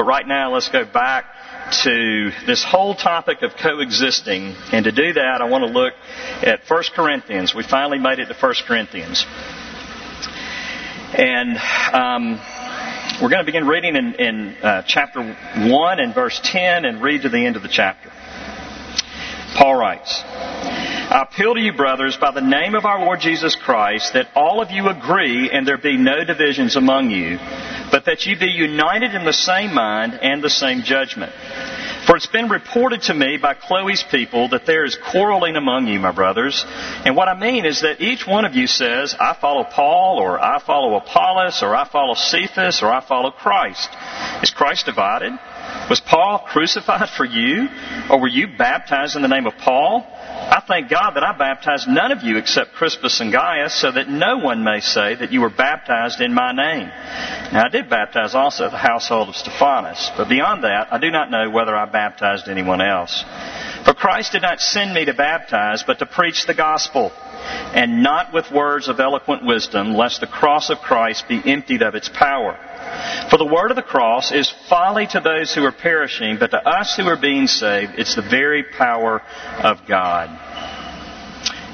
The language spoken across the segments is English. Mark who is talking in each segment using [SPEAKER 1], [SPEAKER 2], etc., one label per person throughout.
[SPEAKER 1] But right now, let's go back to this whole topic of coexisting. And to do that, I want to look at 1 Corinthians. We finally made it to 1 Corinthians. And um, we're going to begin reading in, in uh, chapter 1 and verse 10 and read to the end of the chapter. Paul writes, I appeal to you, brothers, by the name of our Lord Jesus Christ, that all of you agree and there be no divisions among you, but that you be united in the same mind and the same judgment. For it's been reported to me by Chloe's people that there is quarreling among you, my brothers. And what I mean is that each one of you says, I follow Paul, or I follow Apollos, or I follow Cephas, or I follow Christ. Is Christ divided? Was Paul crucified for you? Or were you baptized in the name of Paul? I thank God that I baptized none of you except Crispus and Gaius, so that no one may say that you were baptized in my name. Now I did baptize also the household of Stephanas, but beyond that, I do not know whether I baptized anyone else. For Christ did not send me to baptize, but to preach the gospel, and not with words of eloquent wisdom, lest the cross of Christ be emptied of its power. For the word of the cross is folly to those who are perishing, but to us who are being saved, it's the very power of God.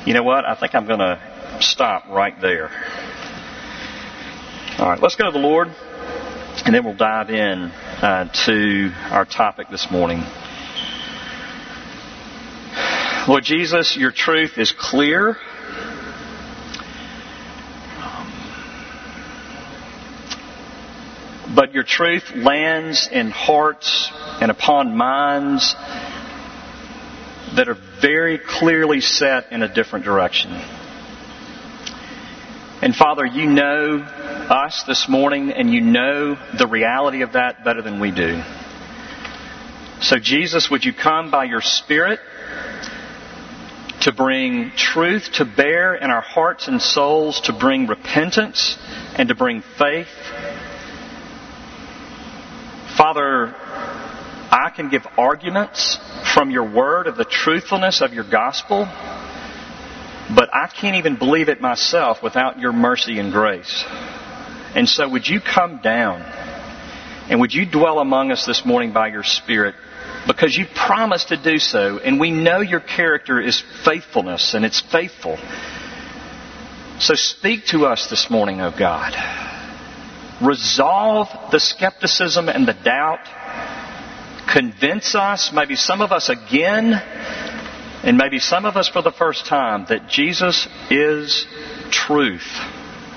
[SPEAKER 1] You know what? I think I'm going to stop right there. All right, let's go to the Lord, and then we'll dive in uh, to our topic this morning. Lord Jesus, your truth is clear. But your truth lands in hearts and upon minds that are very clearly set in a different direction. And Father, you know us this morning and you know the reality of that better than we do. So Jesus, would you come by your Spirit to bring truth to bear in our hearts and souls, to bring repentance and to bring faith Father, I can give arguments from your word of the truthfulness of your gospel, but I can't even believe it myself without your mercy and grace. And so would you come down and would you dwell among us this morning by your Spirit? Because you promised to do so, and we know your character is faithfulness, and it's faithful. So speak to us this morning, O God resolve the skepticism and the doubt, convince us, maybe some of us again, and maybe some of us for the first time, that Jesus is truth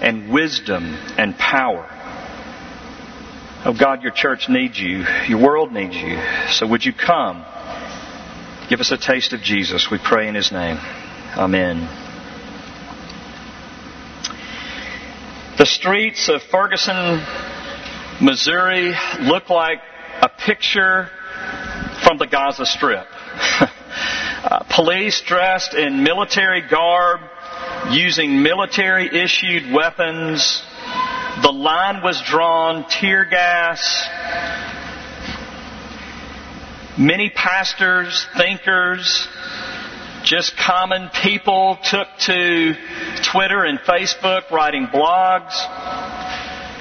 [SPEAKER 1] and wisdom and power. Oh God, your church needs you. Your world needs you. So would you come? Give us a taste of Jesus. We pray in His name. Amen. The streets of Ferguson, Missouri look like a picture from the Gaza Strip. uh, police dressed in military garb, using military issued weapons. The line was drawn, tear gas. Many pastors, thinkers, just common people took to Twitter and Facebook writing blogs.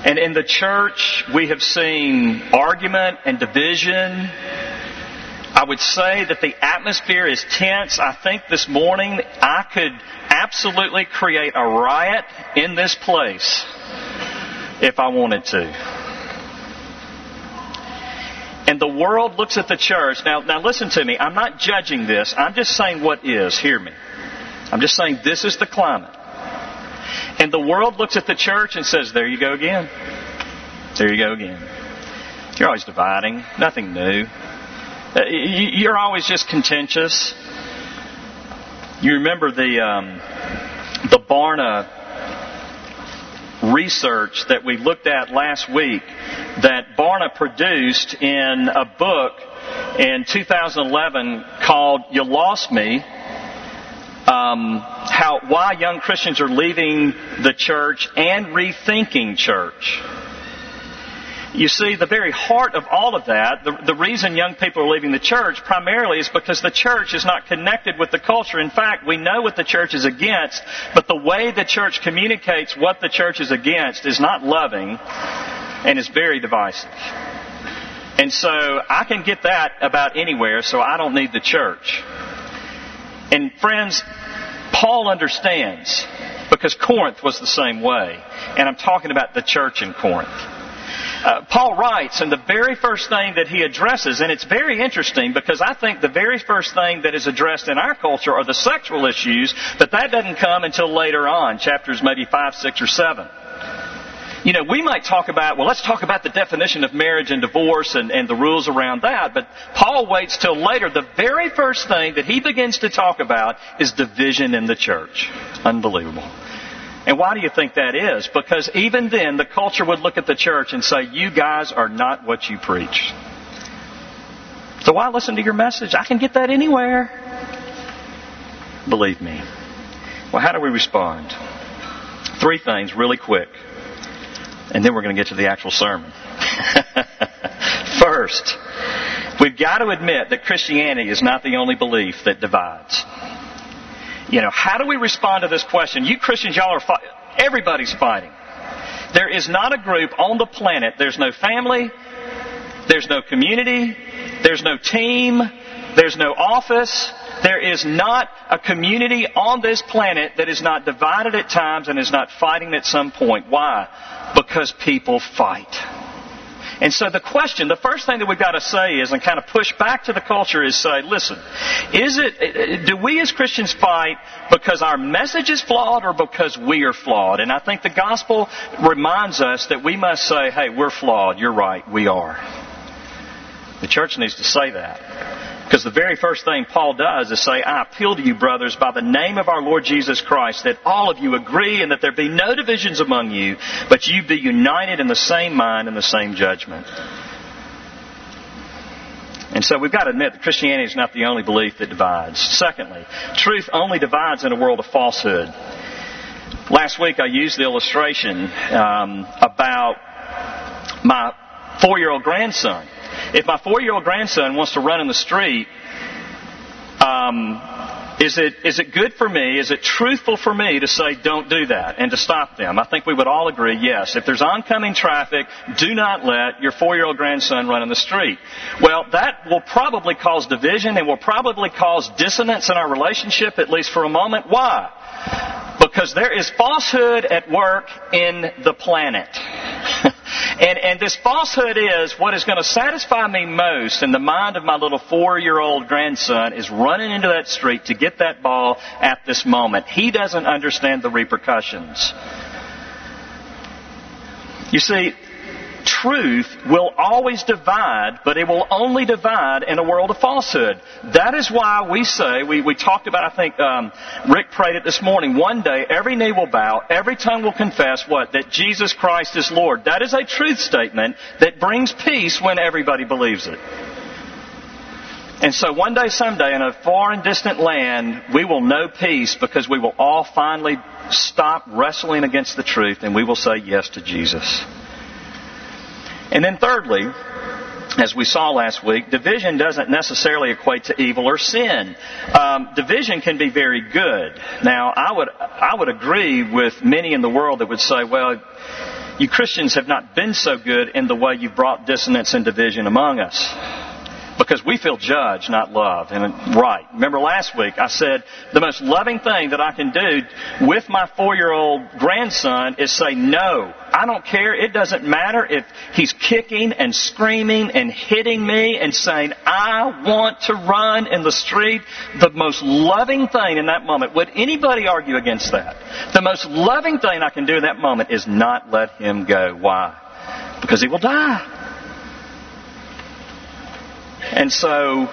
[SPEAKER 1] And in the church, we have seen argument and division. I would say that the atmosphere is tense. I think this morning I could absolutely create a riot in this place if I wanted to. And the world looks at the church. Now, now listen to me. I'm not judging this. I'm just saying what is. Hear me. I'm just saying this is the climate. And the world looks at the church and says, there you go again. There you go again. You're always dividing. Nothing new. Uh, you're always just contentious. You remember the, um, the Barna research that we looked at last week that Barna produced in a book in 2011 called You Lost Me. Um, how why young Christians are leaving the church and rethinking church. You see, the very heart of all of that, the, the reason young people are leaving the church primarily is because the church is not connected with the culture. In fact, we know what the church is against, but the way the church communicates what the church is against is not loving and is very divisive. And so I can get that about anywhere, so I don't need the church. And friends, Paul understands because Corinth was the same way. And I'm talking about the church in Corinth. Uh, Paul writes, and the very first thing that he addresses, and it's very interesting because I think the very first thing that is addressed in our culture are the sexual issues, but that doesn't come until later on, chapters maybe 5, 6, or 7 you know, we might talk about, well, let's talk about the definition of marriage and divorce and, and the rules around that, but Paul waits till later. The very first thing that he begins to talk about is division in the church. Unbelievable. And why do you think that is? Because even then, the culture would look at the church and say, you guys are not what you preach. So why listen to your message? I can get that anywhere. Believe me. Well, how do we respond? Three things really quick. And then we're going to get to the actual sermon. First, we've got to admit that Christianity is not the only belief that divides. You know, how do we respond to this question? You Christians, y'all are fighting. Everybody's fighting. There is not a group on the planet. There's no family. There's no community. There's no team. There's no office. There is not a community on this planet that is not divided at times and is not fighting at some point. Why? Because people fight. And so the question, the first thing that we've got to say is, and kind of push back to the culture is say, listen, is it, do we as Christians fight because our message is flawed or because we are flawed? And I think the gospel reminds us that we must say, hey, we're flawed. You're right. We are. The church needs to say that. Because the very first thing Paul does is say, I appeal to you, brothers, by the name of our Lord Jesus Christ, that all of you agree and that there be no divisions among you, but you be united in the same mind and the same judgment. And so we've got to admit that Christianity is not the only belief that divides. Secondly, truth only divides in a world of falsehood. Last week I used the illustration um, about my four-year-old grandson. If my four-year-old grandson wants to run in the street, um, is it, is it good for me? Is it truthful for me to say don't do that and to stop them? I think we would all agree yes. If there's oncoming traffic, do not let your four-year-old grandson run in the street. Well, that will probably cause division and will probably cause dissonance in our relationship, at least for a moment. Why? Because there is falsehood at work in the planet. and, and this falsehood is what is going to satisfy me most in the mind of my little four year old grandson is running into that street to get that ball at this moment. He doesn't understand the repercussions. You see, truth will always divide, but it will only divide in a world of falsehood. That is why we say, we, we talked about, I think um, Rick prayed it this morning, one day every knee will bow, every tongue will confess what? That Jesus Christ is Lord. That is a truth statement that brings peace when everybody believes it. And so one day, someday, in a far and distant land, we will know peace because we will all finally stop wrestling against the truth and we will say yes to Jesus. And then thirdly, as we saw last week, division doesn't necessarily equate to evil or sin. Um, division can be very good. Now, I would I would agree with many in the world that would say, well, you Christians have not been so good in the way you've brought dissonance and division among us because we feel judged, not loved. And right. Remember last week I said the most loving thing that I can do with my four-year-old grandson is say no. I don't care. It doesn't matter if he's kicking and screaming and hitting me and saying, I want to run in the street. The most loving thing in that moment, would anybody argue against that? The most loving thing I can do in that moment is not let him go. Why? Because he will die. And so,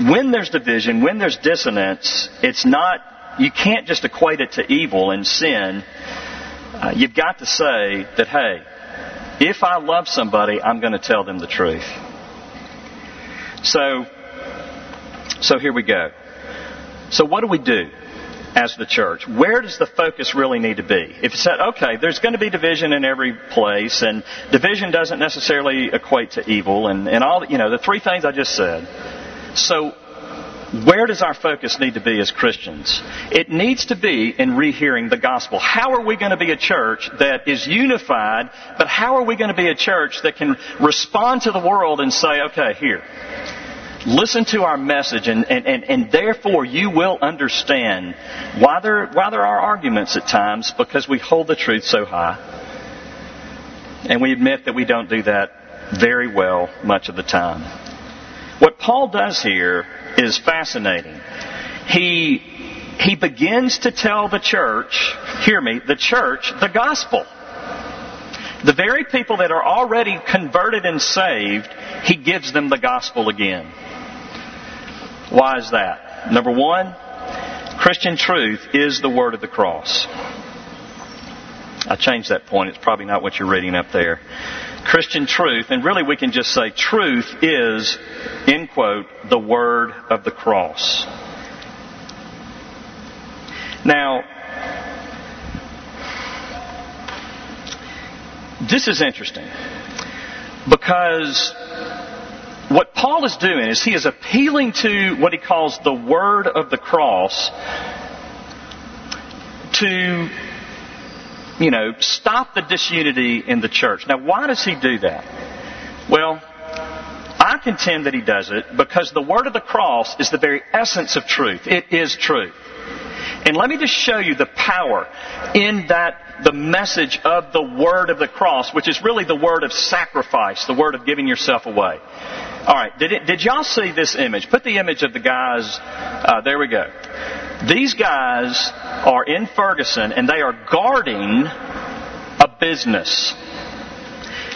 [SPEAKER 1] when there's division, when there's dissonance, it's not, you can't just equate it to evil and sin. Uh, you've got to say that, hey, if I love somebody, I'm going to tell them the truth. So, so here we go. So what do we do? As the church? Where does the focus really need to be? If you said, okay, there's going to be division in every place, and division doesn't necessarily equate to evil, and, and all, you know, the three things I just said. So, where does our focus need to be as Christians? It needs to be in rehearing the gospel. How are we going to be a church that is unified, but how are we going to be a church that can respond to the world and say, okay, here, listen to our message and, and, and, and therefore you will understand why there, why there are arguments at times because we hold the truth so high. And we admit that we don't do that very well much of the time. What Paul does here is fascinating. He, he begins to tell the church, hear me, the church, the gospel. The very people that are already converted and saved, he gives them the gospel again. Why is that? Number one, Christian truth is the word of the cross. I changed that point. It's probably not what you're reading up there. Christian truth, and really we can just say truth is, end quote, the word of the cross. Now, this is interesting because what Paul is doing is he is appealing to what he calls the word of the cross to you know, stop the disunity in the church. Now, why does he do that? Well, I contend that he does it because the word of the cross is the very essence of truth. It is truth. And let me just show you the power in that, the message of the word of the cross, which is really the word of sacrifice, the word of giving yourself away. Alright, did, it, did y'all see this image? Put the image of the guys, uh, there we go. These guys are in Ferguson and they are guarding a business.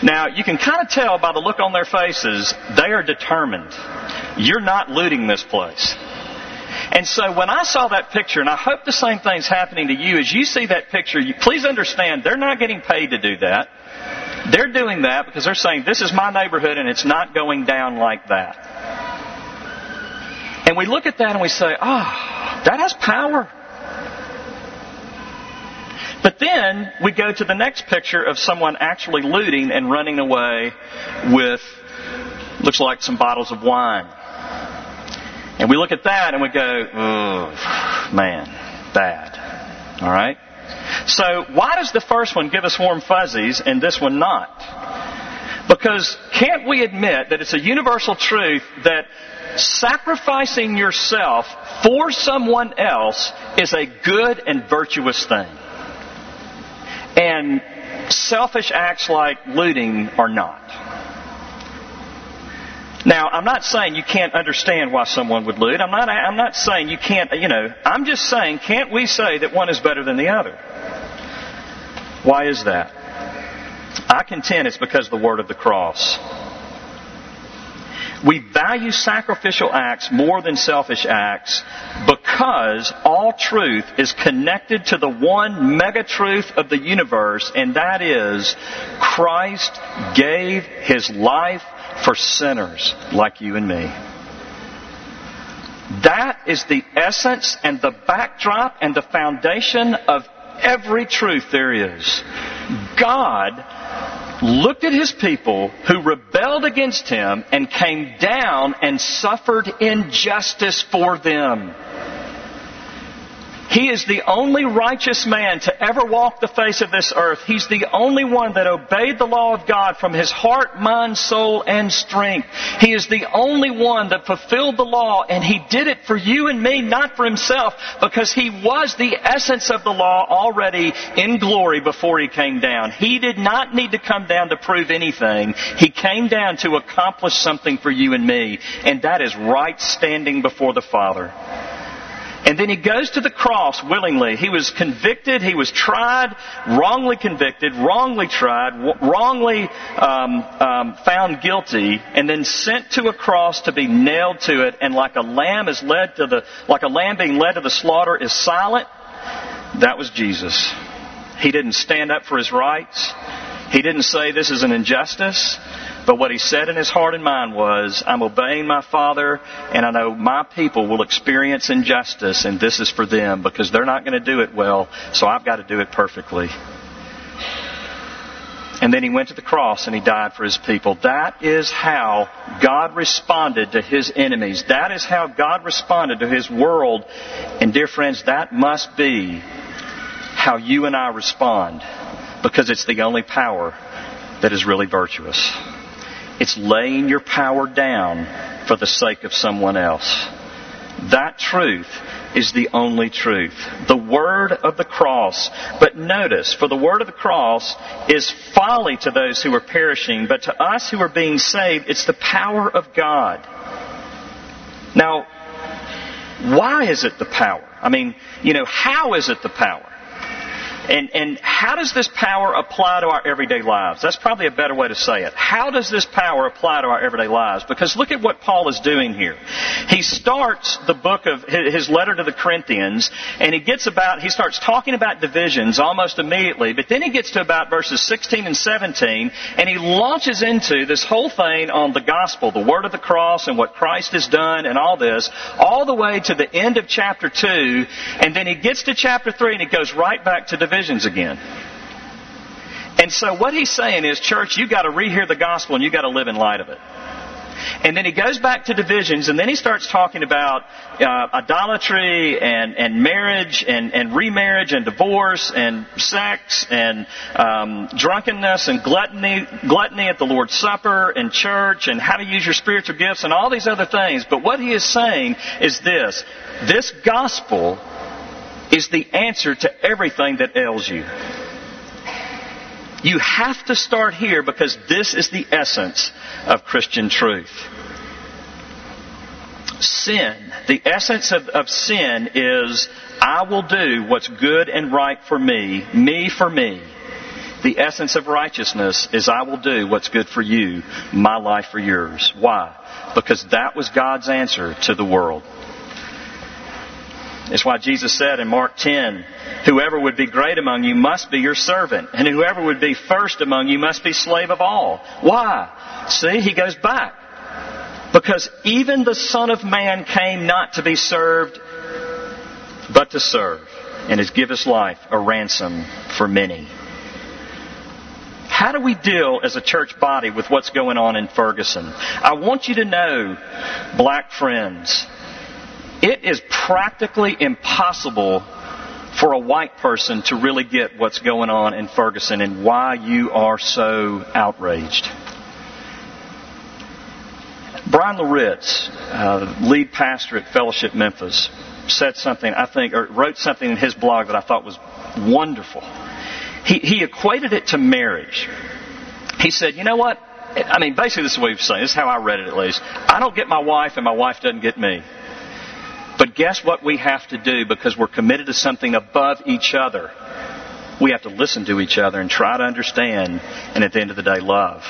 [SPEAKER 1] Now, you can kind of tell by the look on their faces, they are determined. You're not looting this place. And so when I saw that picture, and I hope the same thing's happening to you, as you see that picture, you, please understand they're not getting paid to do that. They're doing that because they're saying, this is my neighborhood and it's not going down like that. And we look at that and we say, ah, oh, that has power. But then we go to the next picture of someone actually looting and running away with, looks like some bottles of wine. And we look at that and we go, oh, man, bad. All right? So why does the first one give us warm fuzzies and this one not? Because can't we admit that it's a universal truth that sacrificing yourself for someone else is a good and virtuous thing? And selfish acts like looting are not. Now, I'm not saying you can't understand why someone would loot. I'm not, I'm not saying you can't, you know, I'm just saying, can't we say that one is better than the other? Why is that? I contend it's because of the word of the cross. We value sacrificial acts more than selfish acts because all truth is connected to the one mega truth of the universe, and that is Christ gave his life for sinners like you and me. That is the essence and the backdrop and the foundation of every truth there is. God looked at his people who rebelled against him and came down and suffered injustice for them. He is the only righteous man to ever walk the face of this earth. He's the only one that obeyed the law of God from his heart, mind, soul, and strength. He is the only one that fulfilled the law and he did it for you and me, not for himself, because he was the essence of the law already in glory before he came down. He did not need to come down to prove anything. He came down to accomplish something for you and me, and that is right standing before the Father. And then he goes to the cross willingly. He was convicted, he was tried, wrongly convicted, wrongly tried, wrongly um, um, found guilty, and then sent to a cross to be nailed to it. And like a lamb is led to the, like a lamb being led to the slaughter is silent. That was Jesus. He didn't stand up for his rights. He didn't say this is an injustice. But what he said in his heart and mind was, I'm obeying my Father, and I know my people will experience injustice, and this is for them because they're not going to do it well, so I've got to do it perfectly. And then he went to the cross and he died for his people. That is how God responded to his enemies. That is how God responded to his world. And dear friends, that must be how you and I respond because it's the only power that is really virtuous. It's laying your power down for the sake of someone else. That truth is the only truth. The word of the cross. But notice, for the word of the cross is folly to those who are perishing, but to us who are being saved, it's the power of God. Now, why is it the power? I mean, you know, how is it the power? And, and how does this power apply to our everyday lives? That's probably a better way to say it. How does this power apply to our everyday lives? Because look at what Paul is doing here. He starts the book of his letter to the Corinthians, and he gets about, he starts talking about divisions almost immediately, but then he gets to about verses 16 and 17, and he launches into this whole thing on the gospel, the word of the cross, and what Christ has done, and all this, all the way to the end of chapter 2, and then he gets to chapter 3, and he goes right back to division divisions again. And so what he's saying is, church, you've got to rehear the gospel and you've got to live in light of it. And then he goes back to divisions, and then he starts talking about uh, idolatry and, and marriage and, and remarriage and divorce and sex and um, drunkenness and gluttony, gluttony at the Lord's Supper and church and how to use your spiritual gifts and all these other things. But what he is saying is this: this gospel is the answer to everything that ails you. You have to start here because this is the essence of Christian truth. Sin, the essence of, of sin is, I will do what's good and right for me, me for me. The essence of righteousness is I will do what's good for you, my life for yours. Why? Because that was God's answer to the world. It's why Jesus said in Mark 10, Whoever would be great among you must be your servant, and whoever would be first among you must be slave of all. Why? See, he goes back. Because even the Son of Man came not to be served, but to serve, and has give his life a ransom for many. How do we deal as a church body with what's going on in Ferguson? I want you to know, black friends, it is practically impossible for a white person to really get what's going on in Ferguson and why you are so outraged. Bryan Loritts, uh, lead pastor at Fellowship Memphis, said something, I think, or wrote something in his blog that I thought was wonderful. He, he equated it to marriage. He said, you know what? I mean, basically this is what he was saying. This is how I read it at least. I don't get my wife and my wife doesn't get me. But guess what we have to do because we're committed to something above each other? We have to listen to each other and try to understand and at the end of the day love.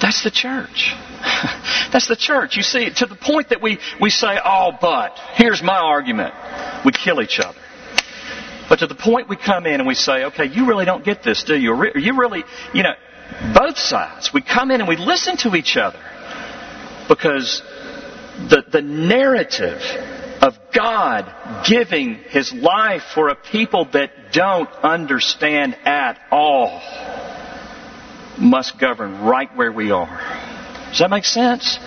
[SPEAKER 1] That's the church. That's the church. You see, to the point that we, we say, oh, but, here's my argument. We kill each other. But to the point we come in and we say, okay, you really don't get this, do you? You really, you know, both sides. We come in and we listen to each other. Because the, the narrative of God giving His life for a people that don't understand at all must govern right where we are. Does that make sense?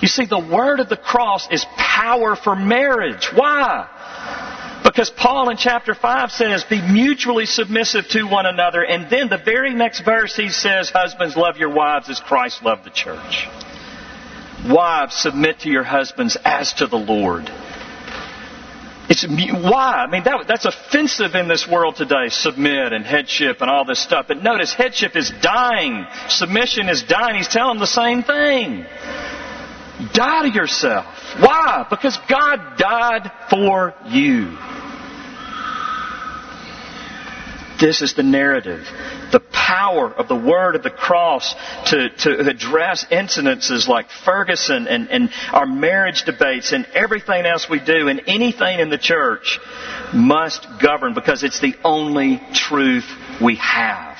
[SPEAKER 1] You see, the word of the cross is power for marriage. Why? Because Paul in chapter 5 says, be mutually submissive to one another. And then the very next verse he says, husbands love your wives as Christ loved the church. Wives, submit to your husbands as to the Lord. It's why? I mean, that, that's offensive in this world today. Submit and headship and all this stuff. But notice, headship is dying. Submission is dying. He's telling the same thing. Die to yourself. Why? Because God died for you. This is the narrative. The power of the word of the cross to, to address incidences like Ferguson and, and our marriage debates and everything else we do and anything in the church must govern because it's the only truth we have.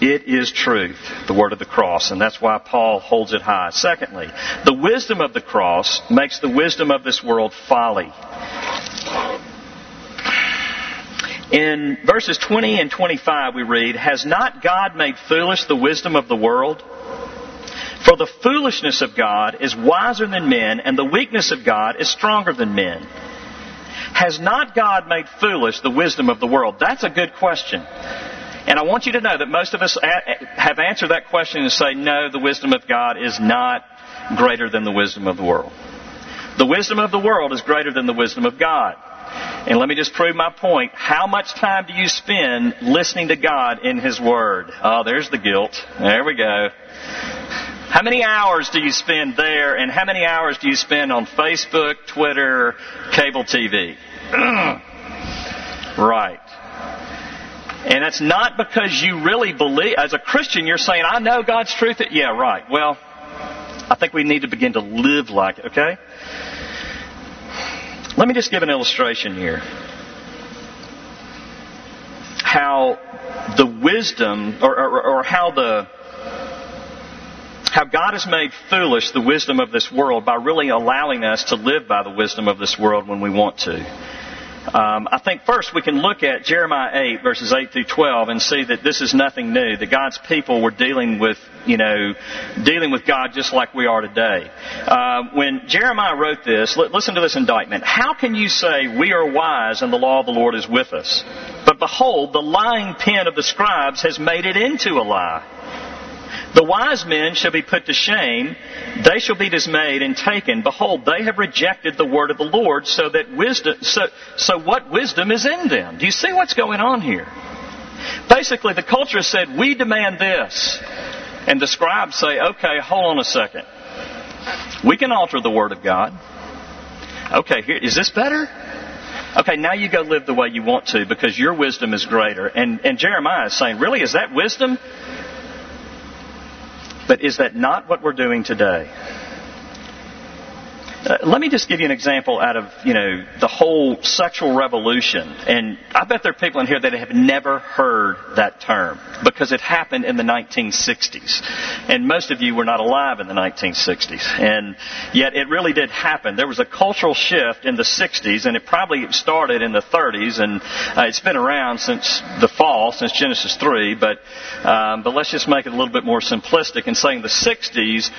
[SPEAKER 1] It is truth, the word of the cross, and that's why Paul holds it high. Secondly, the wisdom of the cross makes the wisdom of this world folly. In verses 20 and 25 we read, Has not God made foolish the wisdom of the world? For the foolishness of God is wiser than men, and the weakness of God is stronger than men. Has not God made foolish the wisdom of the world? That's a good question. And I want you to know that most of us have answered that question and say, no, the wisdom of God is not greater than the wisdom of the world. The wisdom of the world is greater than the wisdom of God. And let me just prove my point. How much time do you spend listening to God in His Word? Oh, there's the guilt. There we go. How many hours do you spend there, and how many hours do you spend on Facebook, Twitter, cable TV? right. And it's not because you really believe, as a Christian, you're saying, I know God's truth. Yeah, right. Well, I think we need to begin to live like it, okay? Let me just give an illustration here. How the wisdom, or, or, or how the, how God has made foolish the wisdom of this world by really allowing us to live by the wisdom of this world when we want to. Um, I think first we can look at Jeremiah 8 verses 8 through 12 and see that this is nothing new. That God's people were dealing with, you know, dealing with God just like we are today. Uh, when Jeremiah wrote this, listen to this indictment. How can you say we are wise and the law of the Lord is with us? But behold, the lying pen of the scribes has made it into a lie. The wise men shall be put to shame. They shall be dismayed and taken. Behold, they have rejected the word of the Lord so that wisdom, so, so what wisdom is in them? Do you see what's going on here? Basically, the culture said, we demand this. And the scribes say, okay, hold on a second. We can alter the word of God. Okay, here, is this better? Okay, now you go live the way you want to because your wisdom is greater. And, and Jeremiah is saying, really, is that wisdom? But is that not what we're doing today? Uh, let me just give you an example out of, you know, the whole sexual revolution. And I bet there are people in here that have never heard that term because it happened in the 1960s. And most of you were not alive in the 1960s. And yet it really did happen. There was a cultural shift in the 60s and it probably started in the 30s and uh, it's been around since the fall, since Genesis 3. But, um, but let's just make it a little bit more simplistic in saying the 60s,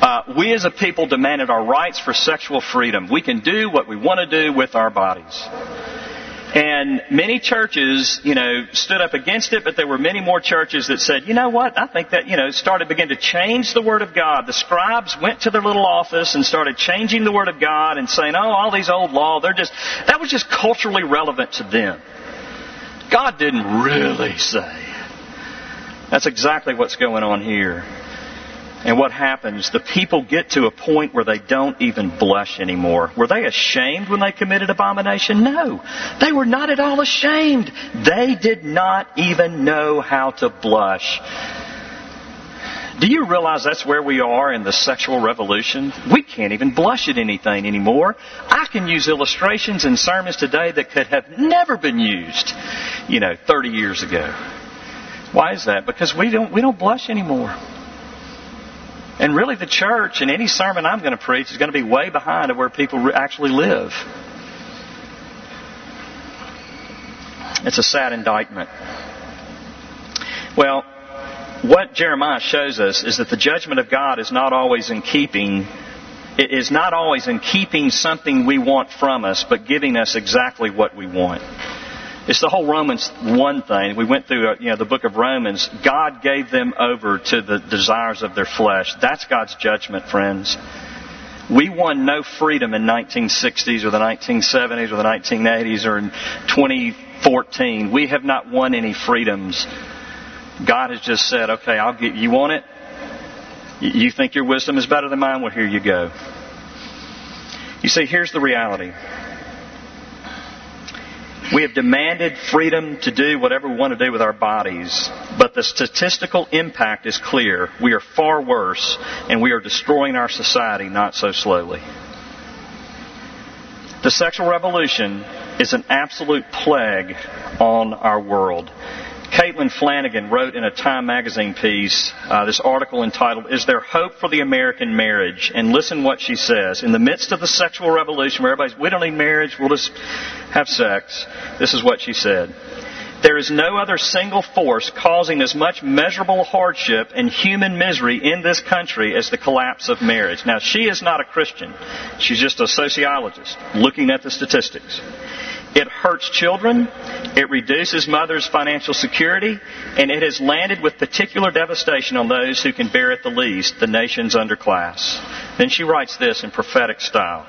[SPEAKER 1] uh, we as a people demanded our rights for sexual freedom. We can do what we want to do with our bodies. And many churches, you know, stood up against it, but there were many more churches that said, you know what, I think that, you know, started begin to change the Word of God. The scribes went to their little office and started changing the Word of God and saying, oh, all these old law, they're just, that was just culturally relevant to them. God didn't really say. That's exactly what's going on here. And what happens? The people get to a point where they don't even blush anymore. Were they ashamed when they committed abomination? No. They were not at all ashamed. They did not even know how to blush. Do you realize that's where we are in the sexual revolution? We can't even blush at anything anymore. I can use illustrations and sermons today that could have never been used, you know, 30 years ago. Why is that? Because we don't, we don't blush anymore. And really, the church and any sermon I'm going to preach is going to be way behind of where people actually live. It's a sad indictment. Well, what Jeremiah shows us is that the judgment of God is not always in keeping it is not always in keeping something we want from us, but giving us exactly what we want. It's the whole Romans 1 thing. We went through, uh, you know, the book of Romans. God gave them over to the desires of their flesh. That's God's judgment, friends. We won no freedom in 1960s or the 1970s or the 1980s or in 2014. We have not won any freedoms. God has just said, okay, I'll get, you want it? You think your wisdom is better than mine? Well, here you go. You see, here's the reality. We have demanded freedom to do whatever we want to do with our bodies, but the statistical impact is clear. We are far worse, and we are destroying our society not so slowly. The sexual revolution is an absolute plague on our world. Caitlin Flanagan wrote in a Time magazine piece uh, this article entitled, Is There Hope for the American Marriage? And listen what she says. In the midst of the sexual revolution where everybody's, we don't need marriage, we'll just have sex. This is what she said. There is no other single force causing as much measurable hardship and human misery in this country as the collapse of marriage. Now, she is not a Christian. She's just a sociologist looking at the statistics. It hurts children, it reduces mothers' financial security, and it has landed with particular devastation on those who can bear it the least, the nation's underclass. Then she writes this in prophetic style.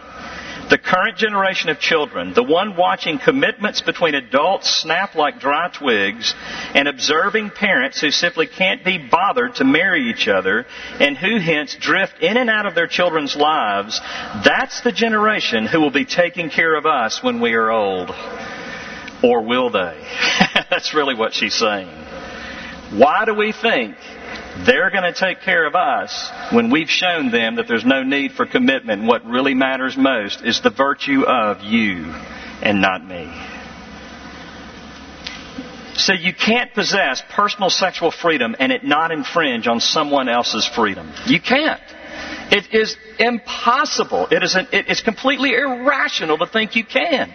[SPEAKER 1] The current generation of children, the one watching commitments between adults snap like dry twigs and observing parents who simply can't be bothered to marry each other and who hence drift in and out of their children's lives, that's the generation who will be taking care of us when we are old. Or will they? that's really what she's saying. Why do we think they're going to take care of us when we've shown them that there's no need for commitment. What really matters most is the virtue of you and not me. So you can't possess personal sexual freedom and it not infringe on someone else's freedom. You can't. It is impossible. It is an, it is completely irrational to think you can.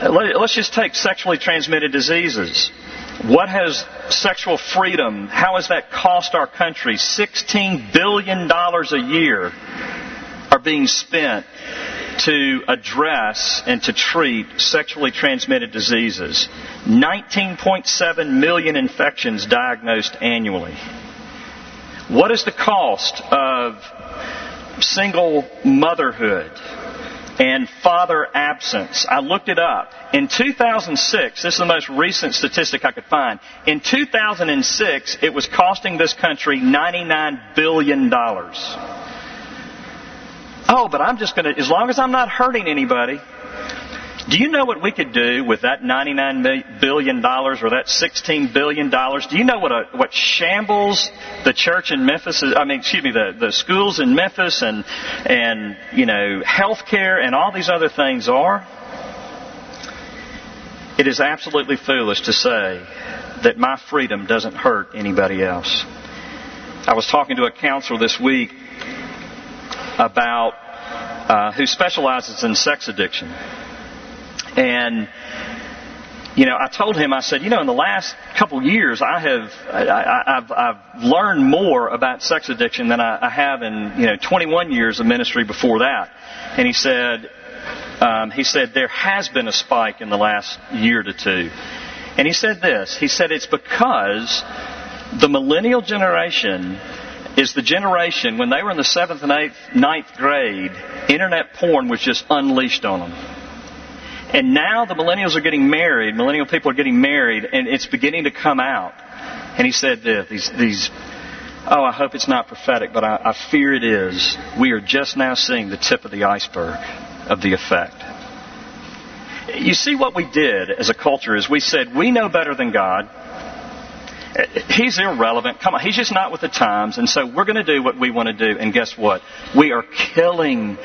[SPEAKER 1] Let's just take sexually transmitted diseases. What has sexual freedom, how has that cost our country? $16 billion a year are being spent to address and to treat sexually transmitted diseases. 19.7 million infections diagnosed annually. What is the cost of single motherhood? And father absence. I looked it up. In 2006, this is the most recent statistic I could find. In 2006, it was costing this country $99 billion. Oh, but I'm just going to, as long as I'm not hurting anybody, do you know what we could do with that $99 billion or that $16 billion? Do you know what a, what shambles the church in Memphis is, I mean, excuse me, the, the schools in Memphis and, and, you know, healthcare and all these other things are? It is absolutely foolish to say that my freedom doesn't hurt anybody else. I was talking to a counselor this week about uh, who specializes in sex addiction. And, you know, I told him, I said, you know, in the last couple years, I have, I, have I've learned more about sex addiction than I, I have in, you know, 21 years of ministry before that. And he said, um, he said there has been a spike in the last year to two. And he said this. He said it's because the millennial generation is the generation when they were in the seventh and eighth, ninth grade, internet porn was just unleashed on them. And now the millennials are getting married, millennial people are getting married, and it's beginning to come out. And he said this, these, these oh, I hope it's not prophetic, but I, I fear it is. We are just now seeing the tip of the iceberg of the effect. You see, what we did as a culture is we said, we know better than God. He's irrelevant. Come on, he's just not with the times. And so we're going to do what we want to do. And guess what? We are killing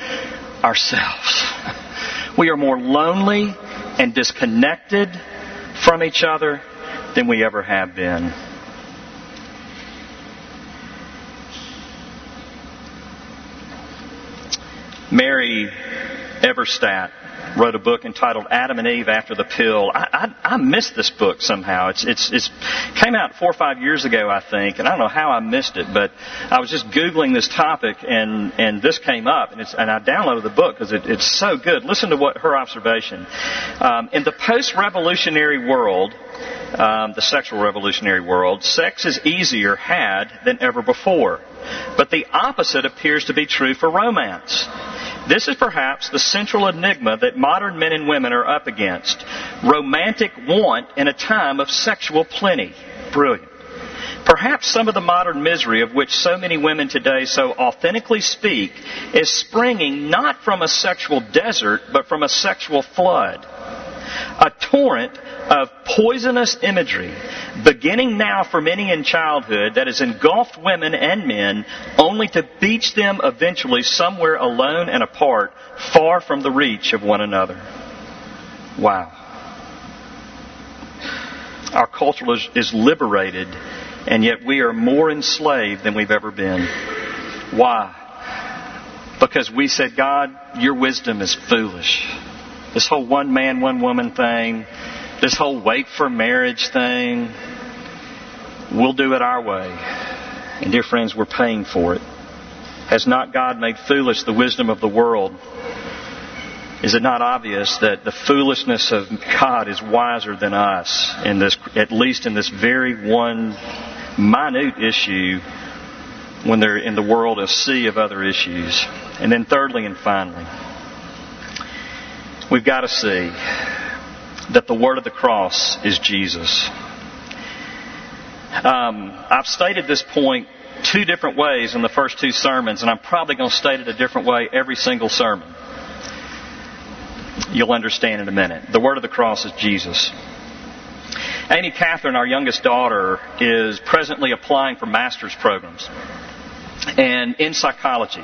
[SPEAKER 1] ourselves. We are more lonely and disconnected from each other than we ever have been. Mary Eberstadt wrote a book entitled Adam and Eve After the Pill. I, I, I missed this book somehow. It's, it's, it's came out four or five years ago, I think, and I don't know how I missed it, but I was just Googling this topic and, and this came up and, it's, and I downloaded the book because it, it's so good. Listen to what her observation. Um, in the post-revolutionary world, um, the sexual revolutionary world, sex is easier had than ever before. But the opposite appears to be true for romance. This is perhaps the central enigma that modern men and women are up against. Romantic want in a time of sexual plenty. Brilliant. Perhaps some of the modern misery of which so many women today so authentically speak is springing not from a sexual desert, but from a sexual flood. A torrent of poisonous imagery, beginning now for many in childhood, that has engulfed women and men, only to beach them eventually somewhere alone and apart, far from the reach of one another. Wow. Our culture is, liberated, and yet we are more enslaved than we've ever been. Why? Because we said, God, your wisdom is foolish. This whole one man, one woman thing, this whole wait for marriage thing, we'll do it our way. And dear friends, we're paying for it. Has not God made foolish the wisdom of the world? Is it not obvious that the foolishness of God is wiser than us in this, at least in this very one minute issue when they're in the world a sea of other issues? And then thirdly and finally, we've got to see that the word of the cross is Jesus. Um, I've stated this point two different ways in the first two sermons, and I'm probably going to state it a different way every single sermon. You'll understand in a minute. The word of the cross is Jesus. Amy Catherine, our youngest daughter, is presently applying for master's programs and in psychology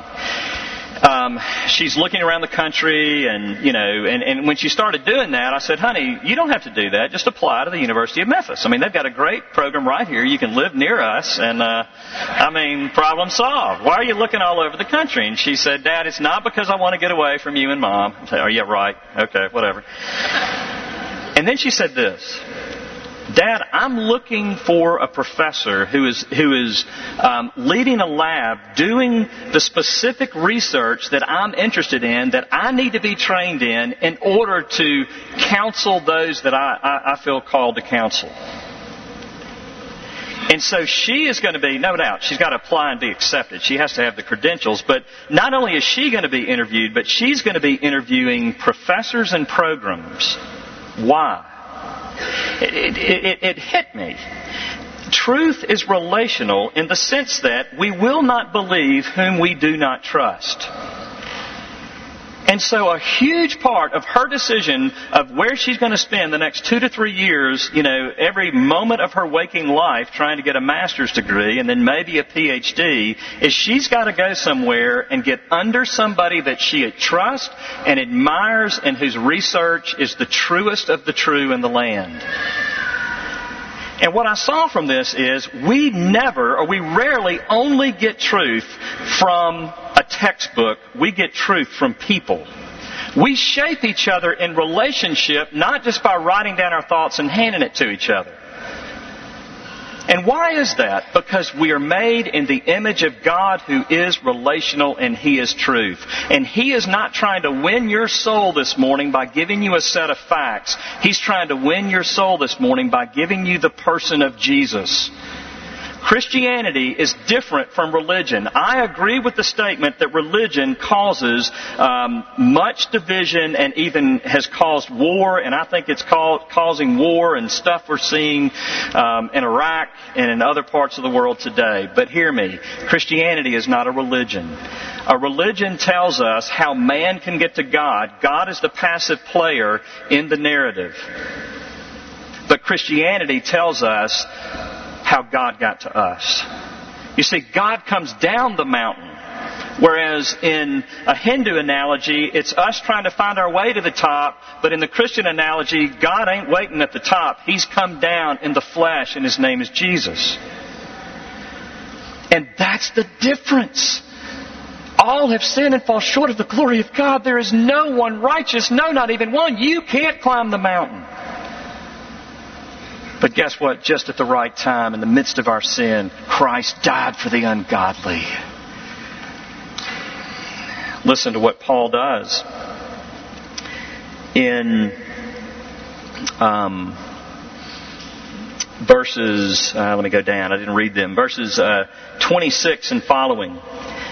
[SPEAKER 1] um, she's looking around the country, and you know, and, and when she started doing that, I said, "Honey, you don't have to do that. Just apply to the University of Memphis. I mean, they've got a great program right here. You can live near us, and uh, I mean, problem solved. Why are you looking all over the country?" And she said, "Dad, it's not because I want to get away from you and Mom." I said, "Oh yeah, right. Okay, whatever." And then she said this. Dad, I'm looking for a professor who is, who is um, leading a lab doing the specific research that I'm interested in, that I need to be trained in, in order to counsel those that I, I, I feel called to counsel. And so she is going to be, no doubt, she's got to apply and be accepted. She has to have the credentials. But not only is she going to be interviewed, but she's going to be interviewing professors and programs. Why? It, it, it, hit me. Truth is relational in the sense that we will not believe whom we do not trust. And so a huge part of her decision of where she's going to spend the next two to three years, you know, every moment of her waking life trying to get a master's degree and then maybe a PhD, is she's got to go somewhere and get under somebody that she trusts and admires and whose research is the truest of the true in the land. And what I saw from this is we never, or we rarely only get truth from a textbook. We get truth from people. We shape each other in relationship not just by writing down our thoughts and handing it to each other. And why is that? Because we are made in the image of God who is relational and He is truth. And He is not trying to win your soul this morning by giving you a set of facts. He's trying to win your soul this morning by giving you the person of Jesus. Christianity is different from religion. I agree with the statement that religion causes um, much division and even has caused war, and I think it's called, causing war and stuff we're seeing um, in Iraq and in other parts of the world today. But hear me, Christianity is not a religion. A religion tells us how man can get to God. God is the passive player in the narrative. But Christianity tells us how God got to us. You see, God comes down the mountain. Whereas in a Hindu analogy, it's us trying to find our way to the top, but in the Christian analogy, God ain't waiting at the top. He's come down in the flesh, and His name is Jesus. And that's the difference. All have sinned and fall short of the glory of God. There is no one righteous, no, not even one. You can't climb the mountain. But guess what? Just at the right time, in the midst of our sin, Christ died for the ungodly. Listen to what Paul does in um, verses, uh, let me go down, I didn't read them, verses uh, 26 and following.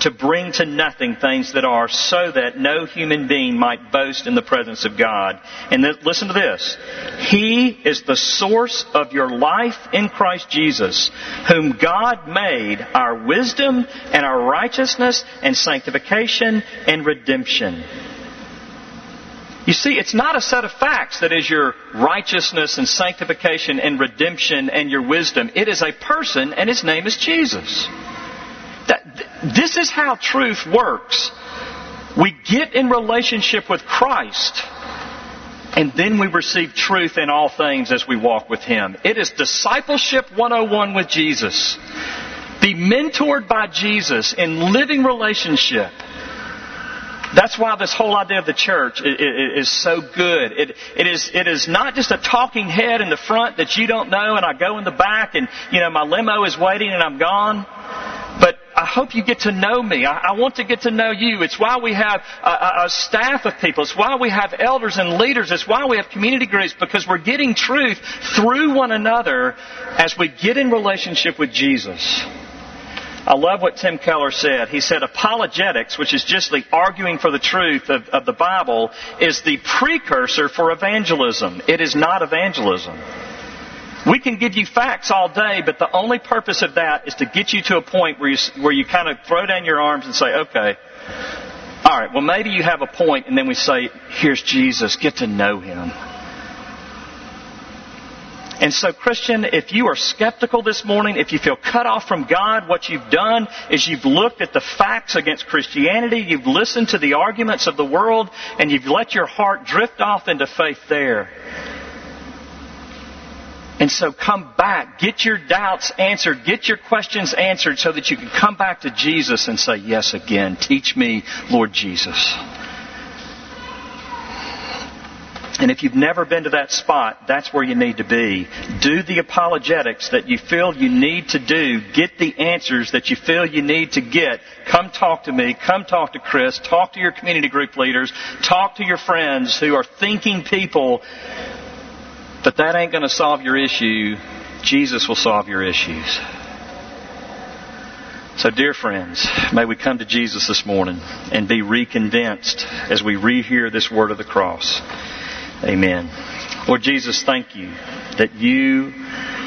[SPEAKER 1] to bring to nothing things that are, so that no human being might boast in the presence of God. And th- listen to this. He is the source of your life in Christ Jesus, whom God made our wisdom and our righteousness and sanctification and redemption. You see, it's not a set of facts that is your righteousness and sanctification and redemption and your wisdom. It is a person, and his name is Jesus. This is how truth works. We get in relationship with Christ, and then we receive truth in all things as we walk with Him. It is discipleship 101 with Jesus. Be mentored by Jesus in living relationship. That's why this whole idea of the church is so good. It, it, is, it is not just a talking head in the front that you don't know and I go in the back and, you know, my limo is waiting and I'm gone. But I hope you get to know me. I, I want to get to know you. It's why we have a, a staff of people. It's why we have elders and leaders. It's why we have community groups because we're getting truth through one another as we get in relationship with Jesus. I love what Tim Keller said. He said apologetics, which is just the arguing for the truth of, of the Bible, is the precursor for evangelism. It is not evangelism. We can give you facts all day, but the only purpose of that is to get you to a point where you, where you kind of throw down your arms and say, okay, all right, well maybe you have a point, and then we say, here's Jesus, get to know him. And so, Christian, if you are skeptical this morning, if you feel cut off from God, what you've done is you've looked at the facts against Christianity, you've listened to the arguments of the world, and you've let your heart drift off into faith there. And so come back, get your doubts answered, get your questions answered so that you can come back to Jesus and say yes again. Teach me, Lord Jesus. And if you've never been to that spot, that's where you need to be. Do the apologetics that you feel you need to do. Get the answers that you feel you need to get. Come talk to me. Come talk to Chris. Talk to your community group leaders. Talk to your friends who are thinking people. But that ain't going to solve your issue. Jesus will solve your issues. So, dear friends, may we come to Jesus this morning and be reconvinced as we rehear this word of the cross. Amen. Lord Jesus, thank you that you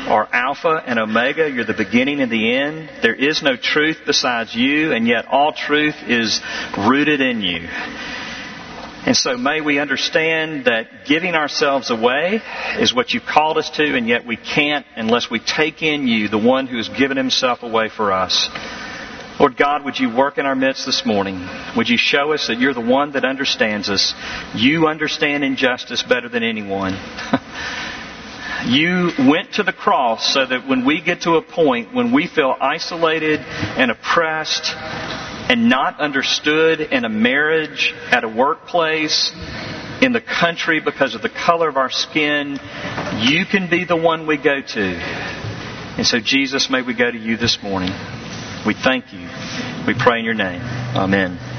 [SPEAKER 1] are Alpha and Omega. You're the beginning and the end. There is no truth besides you, and yet all truth is rooted in you. And so may we understand that giving ourselves away is what you've called us to, and yet we can't unless we take in you, the one who has given himself away for us. Lord God, would you work in our midst this morning? Would you show us that you're the one that understands us? You understand injustice better than anyone. you went to the cross so that when we get to a point when we feel isolated and oppressed and not understood in a marriage, at a workplace, in the country because of the color of our skin, you can be the one we go to. And so, Jesus, may we go to you this morning. We thank you. We pray in your name. Amen.